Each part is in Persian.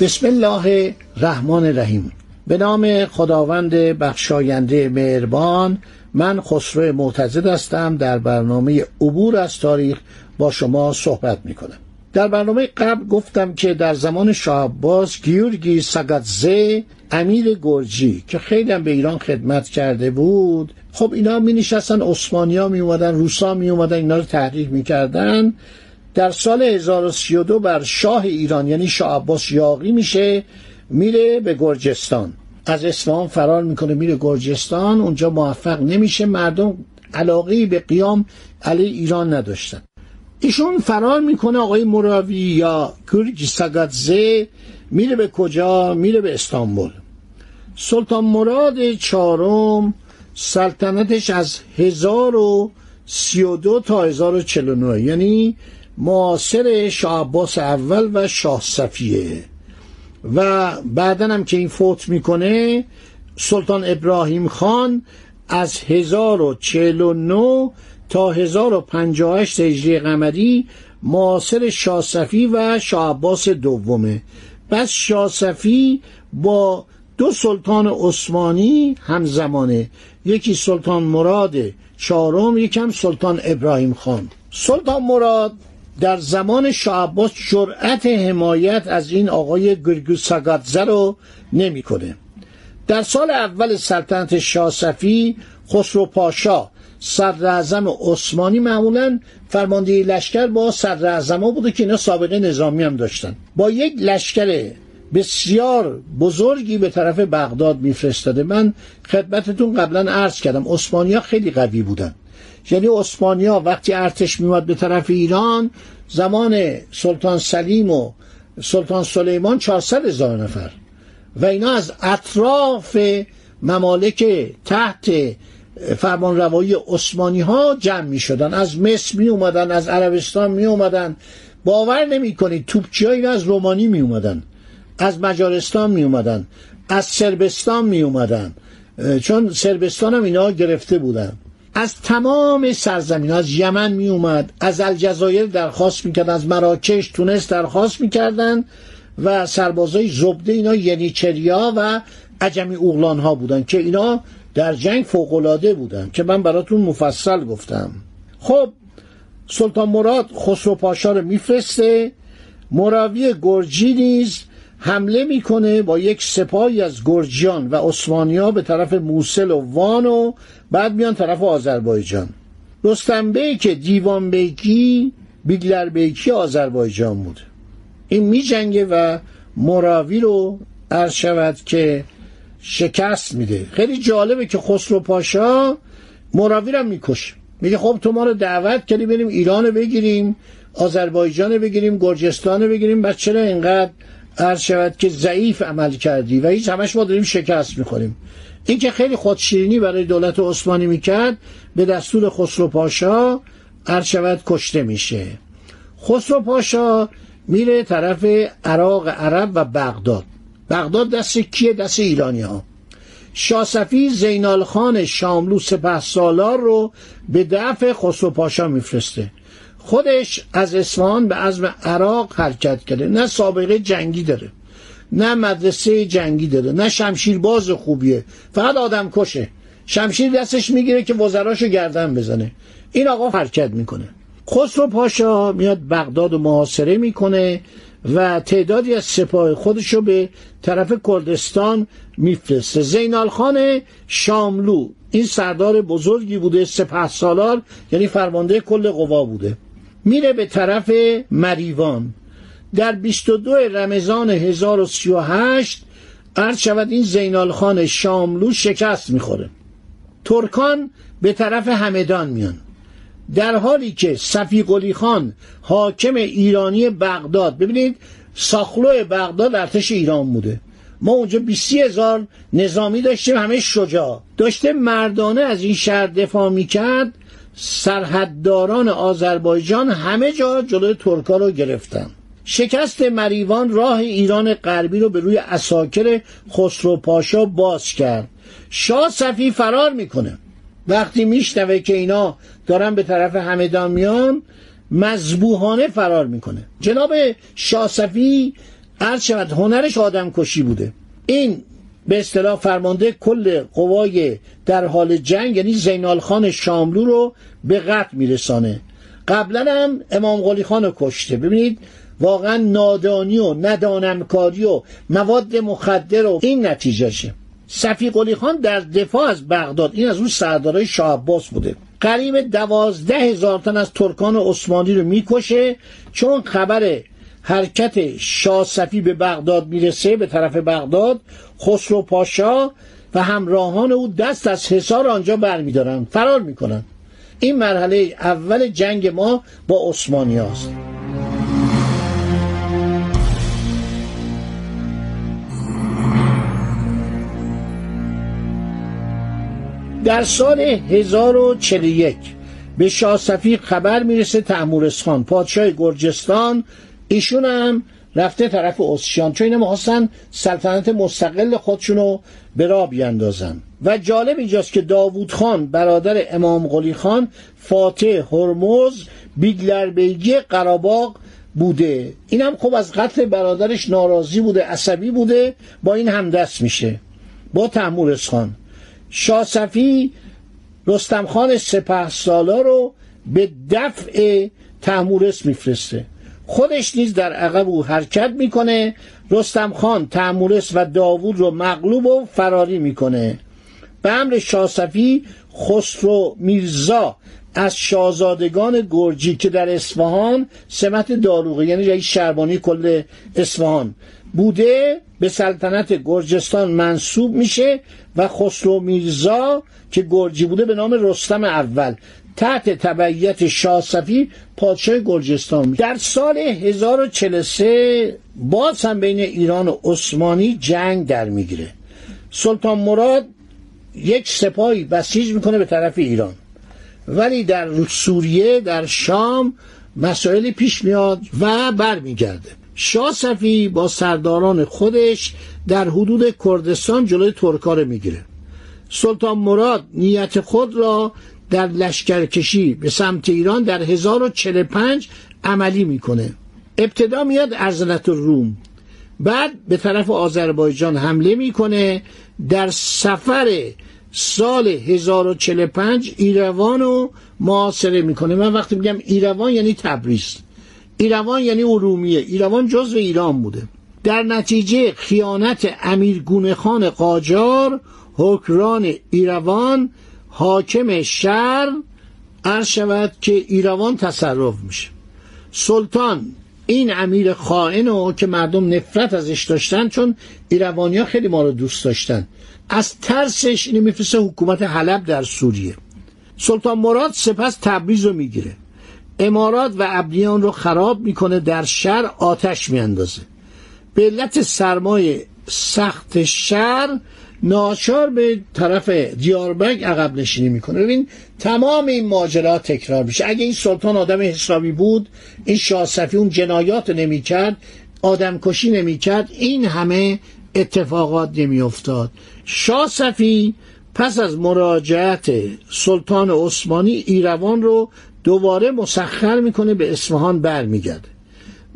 بسم الله الرحمن الرحیم. به نام خداوند بخشاینده مهربان من خسرو معتزد هستم. در برنامه عبور از تاریخ با شما صحبت می کنم در برنامه قبل گفتم که در زمان شاه عباس گیورگی ساگاتزه امیر گرجی که خیلی هم به ایران خدمت کرده بود خب اینا می نشستن ها می اومدن روسا می اومدن اینا رو تحریک می کردن در سال 1032 بر شاه ایران یعنی شاه عباس یاقی میشه میره به گرجستان. از اصفهان فرار می‌کنه میره گرجستان اونجا موفق نمیشه. مردم علاقه به قیام علی ایران نداشتن. ایشون فرار می‌کنه آقای مراوی یا گرگی سگاتزه میره به کجا؟ میره به استانبول. سلطان مراد چهارم سلطنتش از 1032 تا 1049 یعنی معاصر شاه عباس اول و شاه صفیه. و بعدا هم که این فوت می‌کنه سلطان ابراهیم خان از 1049 تا 1058 هجری قمری معاصر شاسفی و شاه عباس دومه. پس شاسفی با دو سلطان عثمانی همزمانه. یکی سلطان مراد چهارم یکم سلطان ابراهیم خان. سلطان مراد در زمان شاه عباس جرأت حمایت از این آقای گرگوساگاتزه رو نمی‌کنه. در سال اول سلطنت شاه صفی خسرو پاشا صدر عثمانی معمولا فرمانده لشکر با صدر بوده که اینا سابقه نظامی هم داشتن. با یک لشکر بسیار بزرگی به طرف بغداد میفرستاده. من خدمتتون قبلا عرض کردم ها خیلی قوی بودن. یعنی ها وقتی ارتش میومد به طرف ایران زمان سلطان سلیم و سلطان سلیمان 400 هزار نفر. و اینا از اطراف ممالک تحت فرمان روایی عثمانی ها جمع می شدن از مصر می اومدن از عربستان می اومدن باور نمی کنید توپچی از رومانی می اومدن از مجارستان می اومدن از سربستان می اومدن چون سربستان هم اینا گرفته بودن. از تمام سرزمین از یمن می اومد از الجزایر درخواست می‌کرد از مراکش تونس درخواست می‌کردن و سربازای زبده اینا ینیچریا و عجمی اوغلان ها بودن که اینا در جنگ فوقلاده بودن که من براتون مفصل گفتم. خب سلطان مراد خسرو پاشا رو میفرسته. مراوی گرجی نیز حمله می‌کنه با یک سپاهی از گرجیان و عثمانیا به طرف موسل و وان و بعد میان طرف آذربایجان. رستم که دیوان بیکی بیگلر بیکی آذربایجان بود. این میجنگه و مراوی رو عرض شود که شکست میده. خیلی جالبه که خسرو پاشا مراوی رو می‌کشه. میگه خب تو ما رو دعوت کردی بریم ایران رو بگیریم آذربایجان بگیریم گرجستان رو بگیریم بعد چرا اینقدر عرض شود که ضعیف عمل کردی و هیچ همش ما داریم شکست می‌خوریم. این که خیلی خودشیرینی برای دولت عثمانی می‌کرد به دستور خسرو پاشا عرض شود کشته میشه. خسرو پاشا میره طرف عراق عرب و بغداد. بغداد دست کیه؟ دست ایرانی ها شاسفی زینال خان شاملو سپه سالار رو به دفع خسرو پاشا میفرسته. خودش از اصفهان به عزم عراق حرکت کرده. نه سابقه جنگی داره نه مدرسه جنگی داره نه شمشیر باز خوبیه. فقط آدم کشه. شمشیر دستش می‌گیره که وزراشو گردن بزنه. این آقا حرکت می‌کنه. خسرو پاشا میاد بغداد و محاصره می‌کنه و تعدادی از سپاه خودش رو به طرف کردستان میفرسته. زینال خان شاملو این سردار بزرگی بوده سپه سالار یعنی فرمانده کل قوا بوده. میره به طرف مریوان. در 22 رمضان 1038 عرض شود این زینال خان شاملو شکست می‌خوره. ترکان به طرف همدان میان. در حالی که صفی خان حاکم ایرانی بغداد ببینید ساخلو بغداد ارتش ایران بوده. ما اونجا بیسی هزار نظامی داشتیم همه شجاع. داشته مردانه از این شهر دفاع می‌کرد سرحدداران آذربایجان همه جا جلوی ترکا رو گرفتن. شکست مریوان راه ایران غربی رو به روی اساکر خسرو پاشا باز کرد. شاه صفی فرار می‌کنه. وقتی میشنوه که اینا دارن به طرف همدان میان مذبوحانه فرار می‌کنه. جناب شاه صفی هنرش آدم کشی بوده. این به اصطلاح فرمانده کل قوای در حال جنگ یعنی زینال خان شاملو رو به قتل میرسانه. قبلا هم امام قلی خان رو کشته. ببینید واقعا نادانی و ندانمکاری و مواد مخدر و این نتیجهشه صفی قلی خان در دفاع از بغداد این از اون سردارای شاه عباس بوده. قریب دوازده هزار تن از ترکان عثمانی رو می‌کشه چون خبر حرکت شاه صفی به بغداد می‌رسه به طرف بغداد خسرو پاشا و همراهان او دست از حصار آنجا برمیدارن فرار می‌کنن این مرحله اول جنگ ما با عثمانی هاست. در سال 1041 به شاه صفی خبر می‌رسه تحمورسخان پادشاه گرجستان ایشون هم رفته طرف اوسیان چون اینا می‌خواستن سلطنت مستقل خودشونو به راه بیاندازن. و جالب اینجاست که داوود خان برادر امام قلی خان فاتح هرمز بیگلر بیگی قراباغ بوده. این هم خب از قتل برادرش ناراضی بوده عصبی بوده با این هم دست میشه. با تحمورس خان شاه صفی رستم خان سپه رو به دفع تحمورس میفرسته. خودش نیز در عقب او حرکت می‌کنه. رستم خان تحمورس و داوود رو مغلوب و فراری می‌کنه. به امر شاسفی خسرو میرزا از شاهزادگان گرجی که در اصفهان سمت داروغه یعنی رئیس شربانی کل اصفهان بوده به سلطنت گرجستان منصوب میشه و خسرو میرزا که گرجی بوده به نام رستم اول. تحت تبعیت شاه صفی پادشاه گرجستان در سال 1043 باز هم بین ایران و عثمانی جنگ در می‌گیره. سلطان مراد یک سپاهی بسیج می‌کنه به طرف ایران. ولی در سوریه در شام مسائلی پیش میاد و برمیگرده. شاه صفی با سرداران خودش در حدود کردستان جلوی ترکا رو می‌گیره. سلطان مراد نیت خود را در لشکرکشی به سمت ایران در 1045 عملی می‌کنه. ابتدا میاد ارزنت روم. بعد به طرف آذربایجان حمله می‌کنه. در سفر سال 1045 ایروان رو معاصره می‌کنه. من وقتی میگم ایروان یعنی تبریز. ایروان یعنی ارومیه. ایروان جزو ایران بوده. در نتیجه خیانت امیر گونه خان قاجار حکران ایروان حاکم شهر عرض شود که ایروان تصرف میشه. سلطان این امیر خائن که مردم نفرت ازش داشتن چون ایروانی خیلی ما رو دوست داشتن. از ترسش اینو میفرسته حکومت حلب در سوریه. سلطان مراد سپس تبریز رو می‌گیره. امارات و ابنیان رو خراب می‌کنه در شهر آتش میاندازه. به علت سرمایه سخت شهر ناچار به طرف دیاربک عقب نشینی می‌کنه. ببین تمام این ماجرا تکرار میشه. اگه این سلطان آدم حسابی بود این شاه صفی اون جنایات نمی‌کرد آدم کشی نمی‌کرد این همه اتفاقات نمیافتاد. شاه صفی پس از مراجعت سلطان عثمانی ایروان رو دوباره مسخر می‌کنه به اصفهان برمیگرده.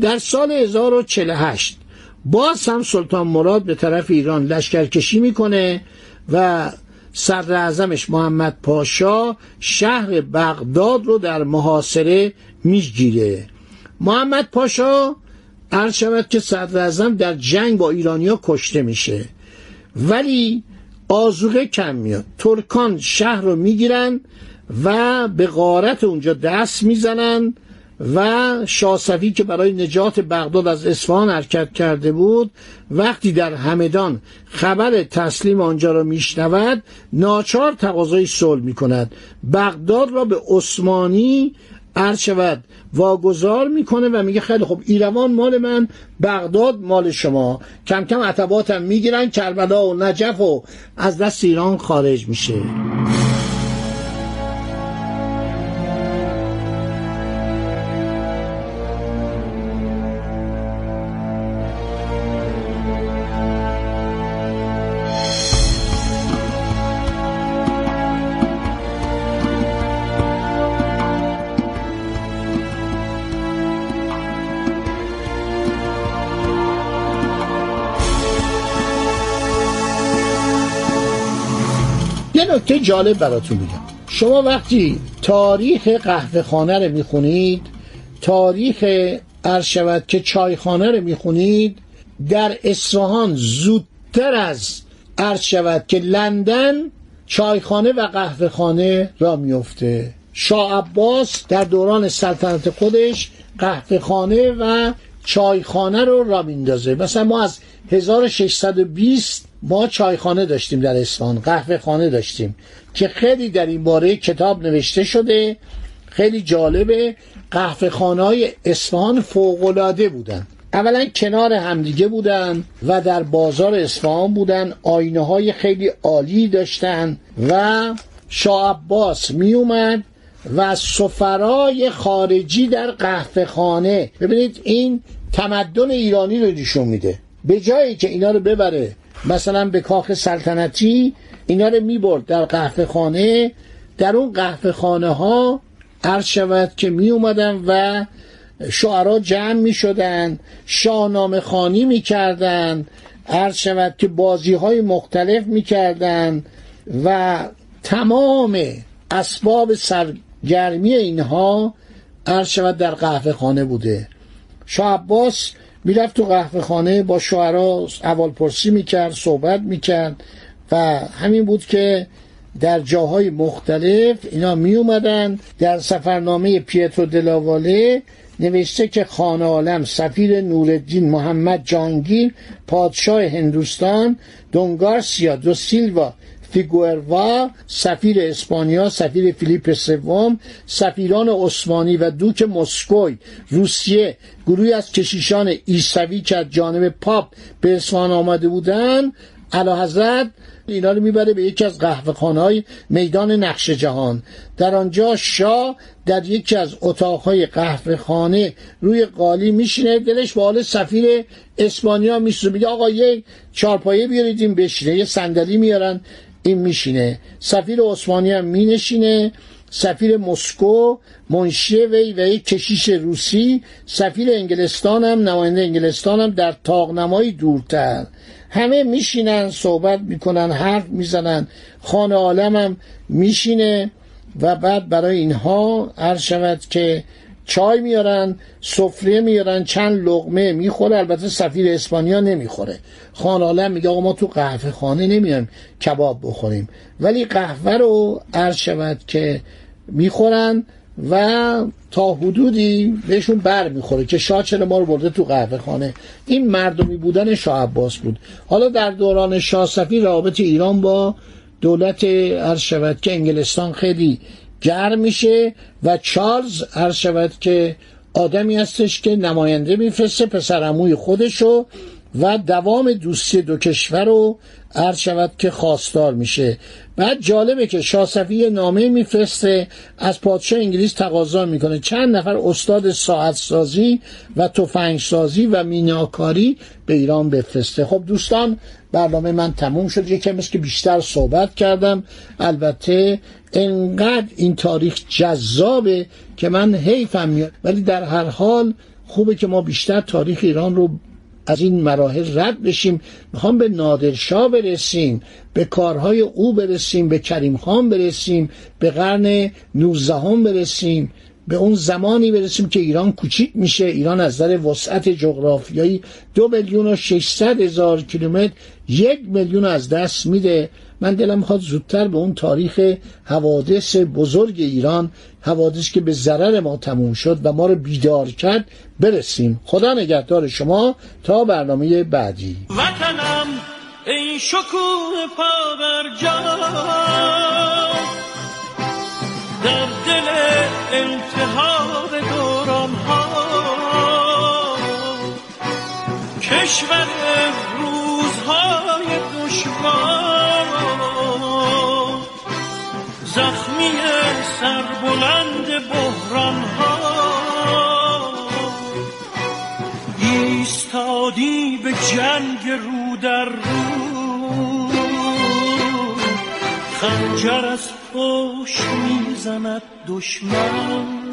در سال 1048 باز هم سلطان مراد به طرف ایران لشکرکشی می‌کنه و صدر اعظمش محمد پاشا شهر بغداد رو در محاصره می‌گیره. محمد پاشا عرض شود که صدر اعظم در جنگ با ایرانیا کشته میشه. ولی آزوغه کم میاد. ترکان شهر رو می‌گیرن و به غارت اونجا دست می‌زنن و شاسفی که برای نجات بغداد از اصفهان حرکت کرده بود وقتی در همدان خبر تسلیم آنجا را میشنود ناچار تقاضای صلح می‌کند. بغداد را به عثمانی شود. واگذار می‌کنه و میگه خیلی خب ایروان مال من بغداد مال شما. کم کم عتباتم می‌گیرن کربلا و نجف و از دست ایران خارج میشه. یه نکته جالب براتون میگم. شما وقتی تاریخ قهوه خانه رو می‌خونید تاریخ عرض شود که چایخانه رو می‌خونید در اصفهان زودتر از عرض که لندن چایخانه و قهوه خانه را میفته. شاه عباس در دوران سلطنت خودش قهوه خانه و چایخانه رو را میندازه. مثلا ما از 1620 ما چایخانه داشتیم در اصفهان قهوه خانه داشتیم که خیلی در این باره کتاب نوشته شده خیلی جالبه. قهوه خانه های اصفهان فوقلاده بودن. اولا کنار همدیگه بودن و در بازار اصفهان بودن آینه های خیلی عالی داشتن و شاه عباس می اومد و سفرای خارجی در قهوه خانه. ببینید این تمدن ایرانی رو نشون میده. به جایی که اینا رو ببره مثلا به کاخ سلطنتی اینا رو می‌برد در قهوه خانه. در اون قهوه خانه ها عرض شود که می اومدن و شعرا جمع می شدن شاهنامه خانی می کردن عرض شود که بازی های مختلف می کردن و تمام اسباب سرگرمی اینها عرض شود در قهوه خانه بوده. شاه عباس می‌رفت تو قهوه خانه با شعرا اول پرسی می‌کرد صحبت می‌کرد و همین بود که در جاهای مختلف اینا می اومدن در سفرنامه پیترو دلاواله نوشته که خان عالم سفیر نورالدین محمد جانگیر پادشاه هندوستان دونگارسیا دو سیلوا فیگوروا سفیر اسپانیا سفیر فیلیپ سوم سفیران عثمانی و دوک مسکوی روسیه. گروهی از کشیشان عیسوی که از جانب پاپ به اصفهان آمده بودند علا حضرت اینا رو می‌بره به یکی از قهوه میدان نقش جهان. در آنجا شاه در یکی از اتاقهای قهوه خانه روی قالی میشینه دلش به حال سفیر اسپانیا میشه میگه آقا یه چارپایه بیارید این بشینه یه صندلی میارن. این میشینه. سفیر عثمانی هم مینشینه. سفیر مسکو منشی وی و یک کشیش روسی. سفیر انگلستان هم نماینده انگلستان هم در تاقنمایی دورتر. همه میشینن صحبت می‌کنن حرف می‌زنن. خانه عالم هم میشینه و بعد برای اینها عرض شود که چای میارن سفره میارن چند لغمه می‌خوره. البته سفیر اسپانیا نمی‌خوره. خان عالم میگه آقا ما تو قهوه خانه نمیایم کباب بخوریم. ولی قهوه رو عرض شود که می‌خورن و تا حدودی بهشون بر می‌خوره که شاه چرا ما رو برده تو قهوه خانه. این مردمی بودن شاه عباس بود. حالا در دوران شاه صفی رابط ایران با دولت عرض شود که انگلستان خیلی گرم میشه و چارلز عرض شود که آدمی هستش که نماینده میفرسته پسر اموی خودشو و دوام دوستی دو کشور رو عرض شود که خواستار میشه. بعد جالبه که شاسفی نامه میفرسته از پادشاه انگلیس تقاضا می‌کنه. چند نفر استاد ساعت سازی و تفنگ سازی و میناکاری به ایران بفرسته. خب دوستان برنامه من تموم شد. یکم که بیشتر صحبت کردم. البته انقدر این تاریخ جذابه که من حیفم میاد. ولی در هر حال خوبه که ما بیشتر تاریخ ایران رو از این مراحل رد بشیم. می‌خوام به نادرشاه برسیم به کارهای او برسیم به کریم خان برسیم به قرن نوزدهم برسیم. به اون زمانی برسیم که ایران کوچیک میشه. ایران از نظر وسعت جغرافیایی دو میلیون و 600 هزار کیلومتر یک میلیون از دست میده. من دلم می‌خواد زودتر به اون تاریخ حوادث بزرگ ایران حوادث که به ضرر ما تموم شد و ما رو بیدار کرد برسیم. خدا نگهدار شما. تا برنامه بعدی. وطنم ای شکوه پا در دل انتحار دوران ها کشور روزهای دشوار. زخمی سربلند بحران ها ایستادی به جنگ رو در رو. خنجر از پشت می‌زند دشمن.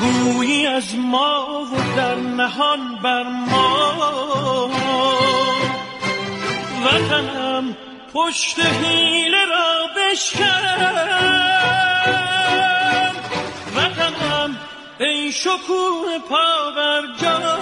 گویی از ما و در نهان بر ما. وطنم پشت حیله را بشکن. وطنم ای شکوه پاورجان. در